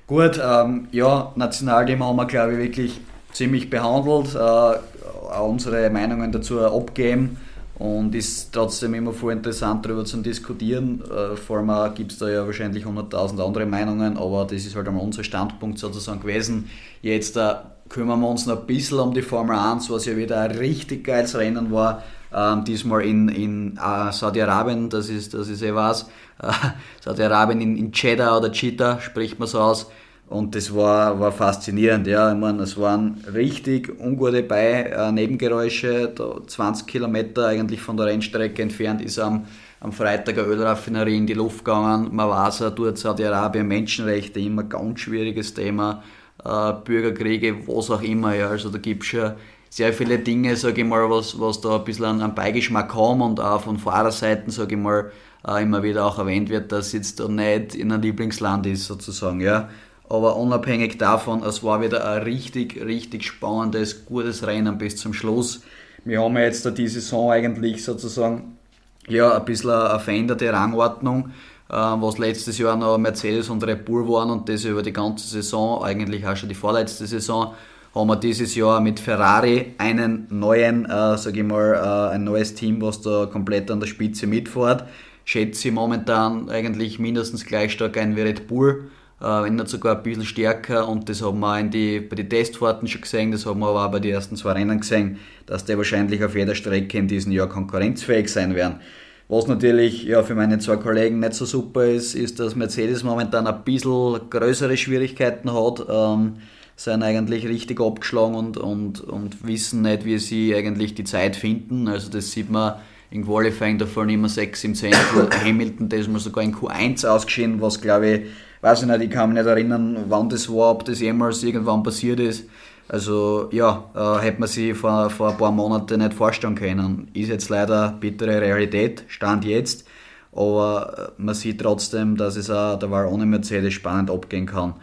Gut, ähm, ja, Nationalteam haben wir glaube ich wirklich ziemlich behandelt, äh, auch unsere Meinungen dazu abgeben und ist trotzdem immer voll interessant darüber zu diskutieren. Äh, vor allem gibt es da ja wahrscheinlich 100.000 andere Meinungen, aber das ist halt einmal unser Standpunkt sozusagen gewesen. Jetzt äh, kümmern wir uns noch ein bisschen um die Formel 1, was ja wieder ein richtig geiles Rennen war. Ähm, diesmal in, in äh, Saudi-Arabien, das ist, das ist eh was. Äh, Saudi-Arabien in, in Jeddah oder Cheetah spricht man so aus. Und das war, war faszinierend, ja. Ich meine, es waren richtig ungute bei äh, Nebengeräusche. Da 20 Kilometer eigentlich von der Rennstrecke entfernt ist am, am Freitag eine Ölraffinerie in die Luft gegangen. Man weiß ja, dort Saudi-Arabien, Menschenrechte, immer ganz schwieriges Thema. Äh, Bürgerkriege, was auch immer, ja. Also da gibt es schon sehr viele Dinge, sage ich mal, was, was da ein bisschen an, Beigeschmack haben und auch von Fahrerseiten, sage ich mal, äh, immer wieder auch erwähnt wird, dass jetzt da nicht in ein Lieblingsland ist, sozusagen, ja. Aber unabhängig davon, es war wieder ein richtig, richtig spannendes, gutes Rennen bis zum Schluss. Wir haben ja jetzt da die Saison eigentlich sozusagen ja, ein bisschen eine veränderte Rangordnung, äh, was letztes Jahr noch Mercedes und Red Bull waren und das über die ganze Saison, eigentlich auch schon die vorletzte Saison, haben wir dieses Jahr mit Ferrari einen neuen, äh, sag ich mal, äh, ein neues Team, was da komplett an der Spitze mitfährt. Schätze ich momentan eigentlich mindestens gleich stark ein wie Red Bull, äh, wenn nicht sogar ein bisschen stärker und das haben wir auch in die, bei den Testfahrten schon gesehen, das haben wir aber auch bei den ersten zwei Rennen gesehen, dass die wahrscheinlich auf jeder Strecke in diesem Jahr konkurrenzfähig sein werden. Was natürlich ja, für meine zwei Kollegen nicht so super ist, ist, dass Mercedes momentan ein bisschen größere Schwierigkeiten hat. Ähm, sind eigentlich richtig abgeschlagen und, und, und wissen nicht, wie sie eigentlich die Zeit finden. Also das sieht man im Qualifying davor immer 6 im Zehntel. Hamilton, das ist mir sogar in Q1 ausgeschieden, was glaube ich, weiß ich nicht, ich kann mich nicht erinnern, wann das war, ob das jemals irgendwann passiert ist. Also ja, äh, hätte man sich vor, vor ein paar Monaten nicht vorstellen können. Ist jetzt leider bittere Realität, Stand jetzt. Aber man sieht trotzdem, dass es auch der Wahl ohne Mercedes spannend abgehen kann.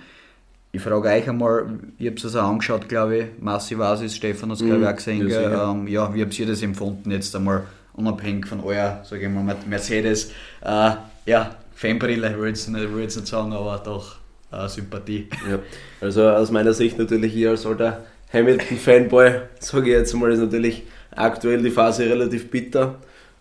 Ich frage euch einmal, ich habe es auch angeschaut, glaube ich, Massi Vasis, Stefan hat es, glaube ich, auch gesehen. Ja, ähm, ja, wie habt ihr das empfunden, jetzt einmal unabhängig von eurer, sage ich mal, Mercedes, äh, ja, Fanbrille, ich jetzt nicht, will jetzt nicht sagen, aber doch äh, Sympathie. Ja, also aus meiner Sicht natürlich hier als alter Hamilton-Fanboy, sage ich jetzt mal, ist natürlich aktuell die Phase relativ bitter.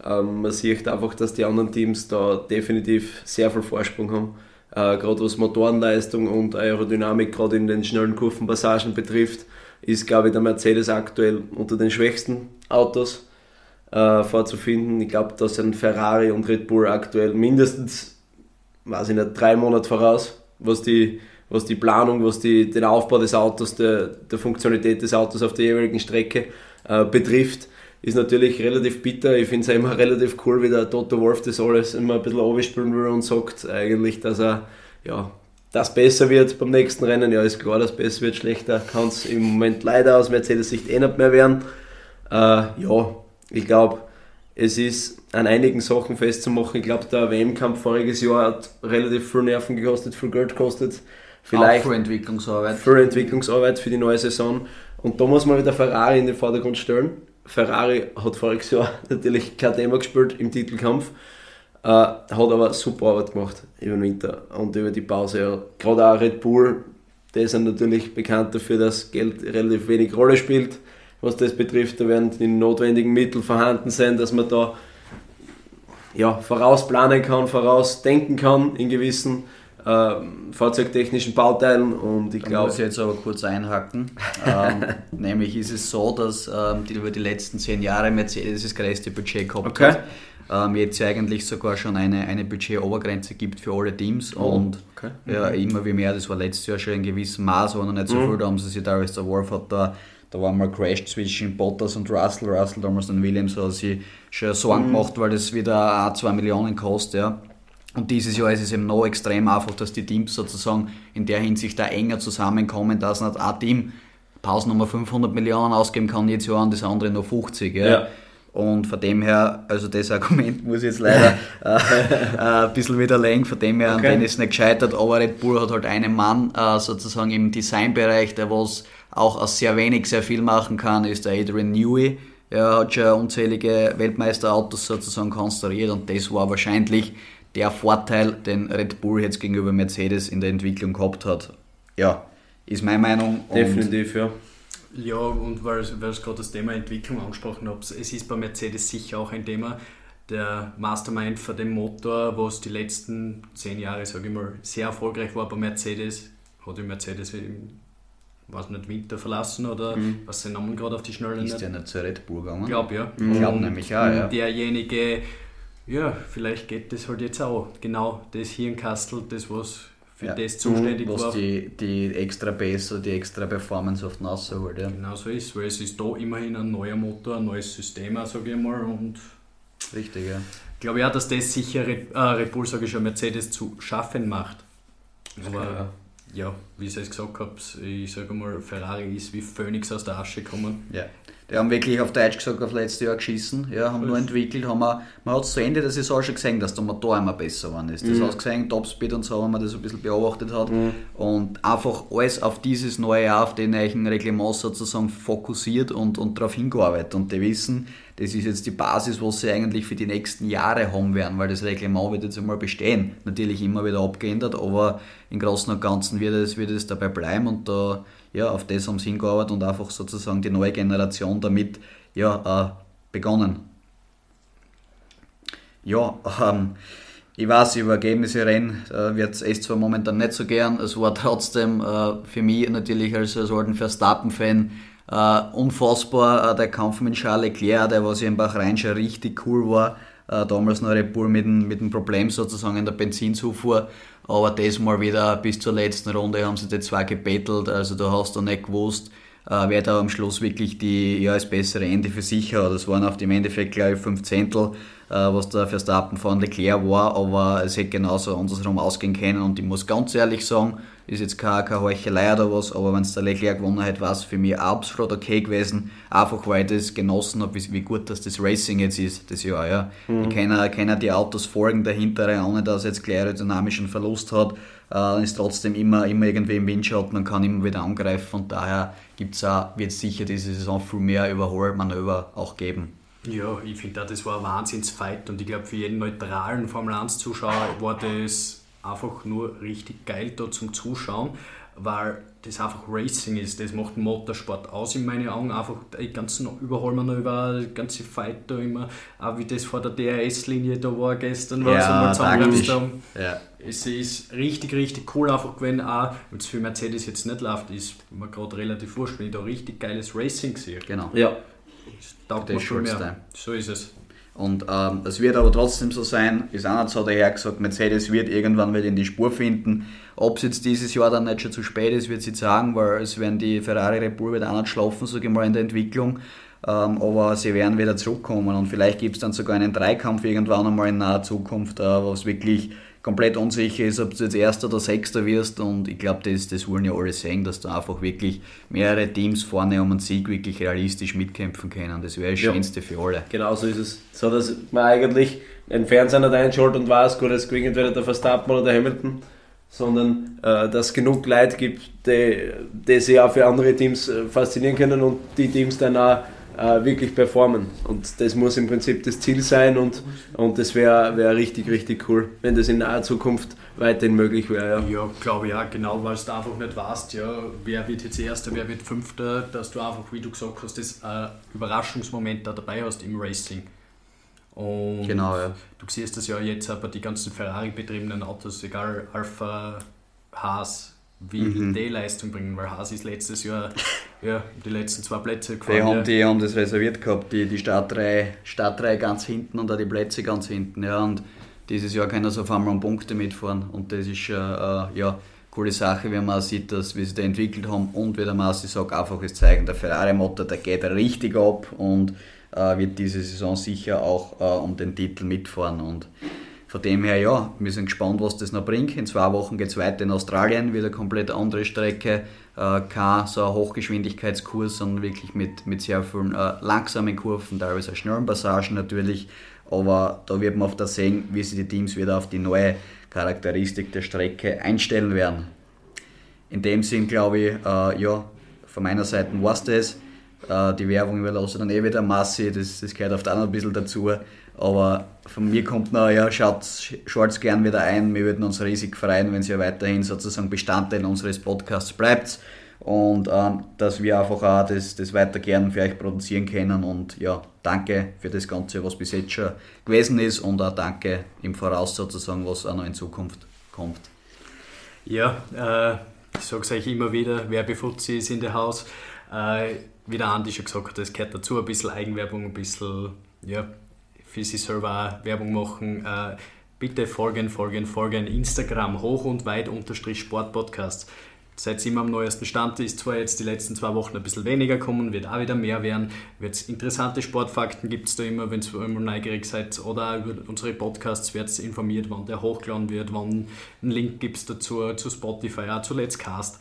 Ähm, man sieht einfach, dass die anderen Teams da definitiv sehr viel Vorsprung haben. Äh, gerade was Motorenleistung und Aerodynamik gerade in den schnellen Kurvenpassagen betrifft, ist, glaube ich, der Mercedes aktuell unter den schwächsten Autos äh, vorzufinden. Ich glaube, da sind Ferrari und Red Bull aktuell mindestens, weiß ich nicht, drei Monate voraus, was die, was die Planung, was die, den Aufbau des Autos, der, der Funktionalität des Autos auf der jeweiligen Strecke äh, betrifft ist natürlich relativ bitter. Ich finde es immer relativ cool, wie der Toto Wolf das alles immer ein bisschen aufspielen will und sagt eigentlich, dass er ja, das besser wird beim nächsten Rennen. Ja, ist klar, dass besser wird, schlechter kann es im Moment leider aus Mercedes-Sicht eh nicht mehr werden. Äh, ja, ich glaube, es ist an einigen Sachen festzumachen. Ich glaube, der WM-Kampf voriges Jahr hat relativ viel Nerven gekostet, viel Geld gekostet. Vielleicht Auch für Entwicklungsarbeit. Für Entwicklungsarbeit für die neue Saison. Und da muss man wieder Ferrari in den Vordergrund stellen. Ferrari hat voriges Jahr natürlich kein Thema gespielt im Titelkampf, äh, hat aber super Arbeit gemacht über den Winter und über die Pause. Ja. Gerade auch Red Bull, die sind natürlich bekannt dafür, dass Geld relativ wenig Rolle spielt, was das betrifft. Da werden die notwendigen Mittel vorhanden sein, dass man da ja, vorausplanen kann, vorausdenken kann in gewissen äh, fahrzeugtechnischen Bauteilen und ich glaube... muss ich jetzt aber kurz einhaken. ähm, nämlich ist es so, dass ähm, die, über die letzten zehn Jahre Mercedes das größte Budget gehabt okay. hat. Ähm, jetzt eigentlich sogar schon eine, eine Budgetobergrenze gibt für alle Teams oh, und okay. ja, immer wie mehr, das war letztes Jahr schon in gewissem Maß, aber noch nicht so mhm. viel, da haben sie sich da, der Wolf hat da da war mal Crash zwischen Bottas und Russell, Russell damals dann Williams, hat sich schon Sorgen mhm. gemacht, weil das wieder 2 Millionen kostet. Ja. Und dieses Jahr ist es eben noch extrem einfach, dass die Teams sozusagen in der Hinsicht da enger zusammenkommen, dass nicht ein Team Pausennummer 500 Millionen ausgeben kann jedes Jahr und das andere nur 50. Ja. ja. Und von dem her, also das Argument muss ich jetzt leider äh, äh, ein bisschen widerlegen, von dem her, okay. an den ist nicht gescheitert, aber Red Bull hat halt einen Mann äh, sozusagen im Designbereich, der was auch aus sehr wenig sehr viel machen kann, ist der Adrian Newey. Er hat schon unzählige Weltmeisterautos sozusagen konstruiert und das war wahrscheinlich der Vorteil, den Red Bull jetzt gegenüber Mercedes in der Entwicklung gehabt hat. Ja, ist meine Meinung. Definitiv, ja. Ja, und weil, weil ich gerade das Thema Entwicklung angesprochen habe, es ist bei Mercedes sicher auch ein Thema. Der Mastermind für den Motor, was die letzten zehn Jahre, sage ich mal, sehr erfolgreich war bei Mercedes, hat die Mercedes im weiß nicht, Winter verlassen oder mhm. was sein Namen gerade auf die Schnelle Ist der nicht zur Red Bull gegangen? Ich glaube ja. Ich glaube nämlich auch, ja. Derjenige ja, vielleicht geht das halt jetzt auch. Genau das hier in Kastel, das was für ja. das zuständig was war. Was die, die extra besser, die extra Performance auf den holt. Ja. Genau so ist, weil es ist da immerhin ein neuer Motor, ein neues System, sage ich mal. Und Richtig, ja. Ich glaube ja, dass das sicher Red, äh, Red Bull, sage ich schon, Mercedes zu schaffen macht. Aber okay, ja. ja, wie ich es gesagt habe, ich sage mal, Ferrari ist wie Phoenix aus der Asche gekommen. Ja. Die haben wirklich auf Deutsch gesagt auf letztes Jahr geschissen, ja, haben nur entwickelt, haben wir, man hat zu Ende der Saison schon gesehen, dass der Motor immer besser geworden ist. Das mhm. hast gesehen, Topspeed und so, wenn man das ein bisschen beobachtet hat. Mhm. Und einfach alles auf dieses neue Jahr, auf den neuen Reglement sozusagen fokussiert und, und darauf hingearbeitet. Und die wissen, das ist jetzt die Basis, was sie eigentlich für die nächsten Jahre haben werden, weil das Reglement wird jetzt einmal bestehen. Natürlich immer wieder abgeändert, aber im Großen und Ganzen wird es, wird es dabei bleiben und da ja, auf das haben sie hingearbeitet und einfach sozusagen die neue Generation damit ja, äh, begonnen. Ja, ähm, ich weiß, über Ergebnisse reden äh, wird es zwar momentan nicht so gern. Es war trotzdem äh, für mich natürlich als, als alten Verstappen-Fan äh, unfassbar äh, der Kampf mit Charles Leclerc, der was in Bahrain schon richtig cool war. Äh, damals noch Red Bull mit mit dem Problem sozusagen in der Benzinzufuhr. Aber das mal wieder bis zur letzten Runde haben sie die zwei gebettelt. Also du hast da nicht gewusst, äh, wer da am Schluss wirklich die, ja, das bessere Ende für sich hat. Das waren auf dem Endeffekt, glaube ich, fünf Zehntel, was der Verstappen von Leclerc war, aber es hätte genauso andersrum ausgehen können und ich muss ganz ehrlich sagen, ist jetzt keine, keine Heuchelei oder was, aber wenn es der Leclerc gewonnen hat, war es für mich absolut okay gewesen, einfach weil ich das genossen habe, wie, wie, gut dass das Racing jetzt ist, das Jahr. Ja. Mhm. Ich kann, kann die Autos folgen dahinter, ohne dass er jetzt gleich aerodynamischen Verlust hat, äh, ist trotzdem immer, immer irgendwie im Windschatten und kann immer wieder angreifen, von daher gibt's auch, wird es sicher diese Saison viel mehr Überholmanöver auch geben. Ja, ich finde das war ein Wahnsinnsfight und ich glaube für jeden neutralen Formel 1 Zuschauer war das einfach nur richtig geil da zum Zuschauen, weil das einfach Racing ist. Das macht Motorsport aus in meinen Augen. Einfach die ganzen Überholmanöver, die ganze Fight da immer, auch wie das vor der DRS-Linie da war gestern, was ja, wir zusammengebracht haben. Ja. Es ist richtig, richtig cool, einfach wenn auch, wenn es für Mercedes jetzt nicht läuft, ist mir gerade relativ wurscht, wenn ich da richtig geiles Racing sehe. Genau. Ja. Das taugt schon mehr. So ist es. Und ähm, es wird aber trotzdem so sein, ist auch nicht so daher gesagt, Mercedes wird irgendwann wieder in die Spur finden. Ob es jetzt dieses Jahr dann nicht schon zu spät ist, wird sie sagen, weil es werden die Ferrari Red Bull wird auch nicht schlafen, ich mal, in der Entwicklung. Ähm, aber sie werden wieder zurückkommen und vielleicht gibt es dann sogar einen Dreikampf irgendwann einmal in naher Zukunft, äh, was wirklich komplett unsicher ist, ob du jetzt Erster oder Sechster wirst. Und ich glaube, das, das wollen ja alle sehen, dass da einfach wirklich mehrere Teams vorne um einen Sieg wirklich realistisch mitkämpfen können. Das wäre das ja. Schönste für alle. Genau so ist es. So, dass man eigentlich den Fernseher nicht einschaltet und weiß, gut, es gewinnt entweder der Verstappen oder der Hamilton, sondern äh, dass es genug Leute gibt, die, die sich auch für andere Teams äh, faszinieren können und die Teams dann auch äh, wirklich performen. Und das muss im Prinzip das Ziel sein und, und das wäre wär richtig, richtig cool, wenn das in naher Zukunft weiterhin möglich wäre. Ja, ja glaube ja, genau, weil du einfach nicht weißt, ja, wer wird jetzt Erster, wer wird Fünfter, dass du einfach, wie du gesagt hast, das äh, Überraschungsmoment da dabei hast im Racing. Und genau, ja. du siehst das ja jetzt bei den ganzen Ferrari-betriebenen Autos, egal Alpha, Haas, wie mhm. die Leistung bringen, weil Haas ist letztes Jahr ja, die letzten zwei Plätze gefahren. Die haben, die haben das reserviert gehabt, die, die Startreihe, Startreihe ganz hinten und auch die Plätze ganz hinten. Ja, und dieses Jahr können sie auf einmal um Punkte mitfahren und das ist äh, äh, ja coole Sache, wenn man sieht, dass wie sie da entwickelt haben und wie der Masi sagt, einfach das Zeichen, der Ferrari-Motor, der geht richtig ab und äh, wird diese Saison sicher auch äh, um den Titel mitfahren und von dem her, ja, wir sind gespannt, was das noch bringt. In zwei Wochen geht es weiter in Australien, wieder komplett andere Strecke. Äh, kein so ein Hochgeschwindigkeitskurs, sondern wirklich mit, mit sehr vielen äh, langsamen Kurven, teilweise schnellen Passagen natürlich. Aber da wird man auf der sehen, wie sich die Teams wieder auf die neue Charakteristik der Strecke einstellen werden. In dem Sinn glaube ich, äh, ja, von meiner Seite war es das. Äh, die Werbung überlasse dann eh wieder Massi, das, das gehört oft auch noch ein bisschen dazu. Aber von mir kommt noch, ja, schaut, schaut gern wieder ein. Wir würden uns riesig freuen, wenn ihr weiterhin sozusagen Bestandteil unseres Podcasts bleibt und ähm, dass wir einfach auch das, das weiter gern für euch produzieren können. Und ja, danke für das Ganze, was bis jetzt schon gewesen ist und auch danke im Voraus sozusagen, was auch noch in Zukunft kommt. Ja, äh, ich sage es euch immer wieder, Werbefuzzi ist in der Haus. Äh, wie der Andi schon gesagt hat, das gehört dazu, ein bisschen Eigenwerbung, ein bisschen ja, für sich selber Werbung machen. Äh, bitte folgen, folgen, folgen. Instagram hoch und weit unterstrich Sportpodcast. Seid immer am neuesten Stand. Ist zwar jetzt die letzten zwei Wochen ein bisschen weniger kommen, wird auch wieder mehr werden. Wird interessante Sportfakten gibt es da immer, wenn ihr immer neugierig seid. Oder über unsere Podcasts wird informiert, wann der hochgeladen wird, wann einen Link gibt es dazu, zu Spotify, auch zu Let's Cast.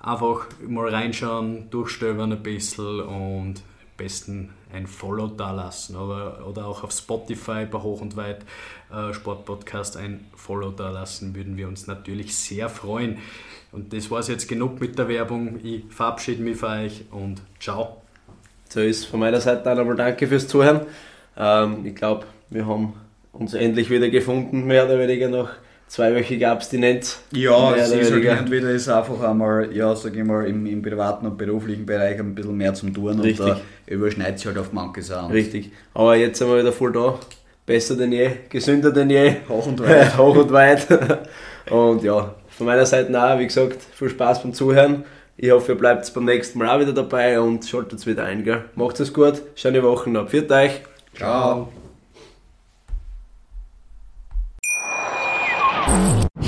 Einfach mal reinschauen, durchstöbern ein bisschen und besten ein Follow da lassen oder, oder auch auf Spotify bei Hoch und Weit äh, Sportpodcast ein Follow da lassen, würden wir uns natürlich sehr freuen. Und das war es jetzt genug mit der Werbung. Ich verabschiede mich von euch und ciao. So ist von meiner Seite auch nochmal danke fürs Zuhören. Ähm, ich glaube, wir haben uns endlich wieder gefunden, mehr oder weniger noch zweiwöchige Abstinenz. Ja, es ist halt entweder ist einfach einmal, ja, sag ich mal, im, im privaten und beruflichen Bereich ein bisschen mehr zum Tun Richtig. und da überschneidet sich halt auf manche Sachen. Richtig. Aber jetzt sind wir wieder voll da. Besser denn je, gesünder denn je. Hoch und weit. Hoch und weit. und ja, von meiner Seite auch, wie gesagt, viel Spaß beim Zuhören. Ich hoffe, ihr bleibt beim nächsten Mal auch wieder dabei und schaltet wieder ein. Gell? Macht es gut, schöne Wochen noch. Pfiat euch. Ciao.